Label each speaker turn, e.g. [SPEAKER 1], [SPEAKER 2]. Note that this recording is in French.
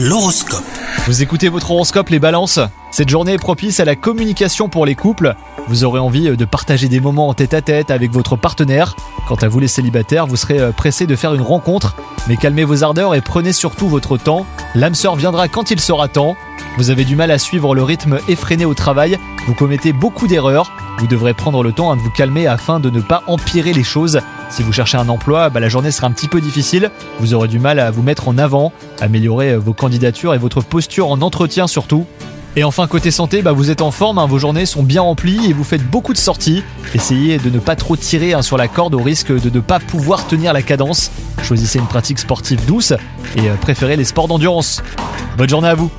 [SPEAKER 1] L'horoscope.
[SPEAKER 2] Vous écoutez votre horoscope les balances Cette journée est propice à la communication pour les couples. Vous aurez envie de partager des moments en tête à tête avec votre partenaire. Quant à vous les célibataires, vous serez euh, pressés de faire une rencontre. Mais calmez vos ardeurs et prenez surtout votre temps. L'âme sœur viendra quand il sera temps. Vous avez du mal à suivre le rythme effréné au travail. Vous commettez beaucoup d'erreurs. Vous devrez prendre le temps hein, de vous calmer afin de ne pas empirer les choses. Si vous cherchez un emploi, bah, la journée sera un petit peu difficile. Vous aurez du mal à vous mettre en avant, améliorer euh, vos candidatures et votre posture en entretien surtout. Et enfin côté santé, bah, vous êtes en forme, hein, vos journées sont bien remplies et vous faites beaucoup de sorties. Essayez de ne pas trop tirer hein, sur la corde au risque de ne pas pouvoir tenir la cadence. Choisissez une pratique sportive douce et euh, préférez les sports d'endurance. Bonne journée à vous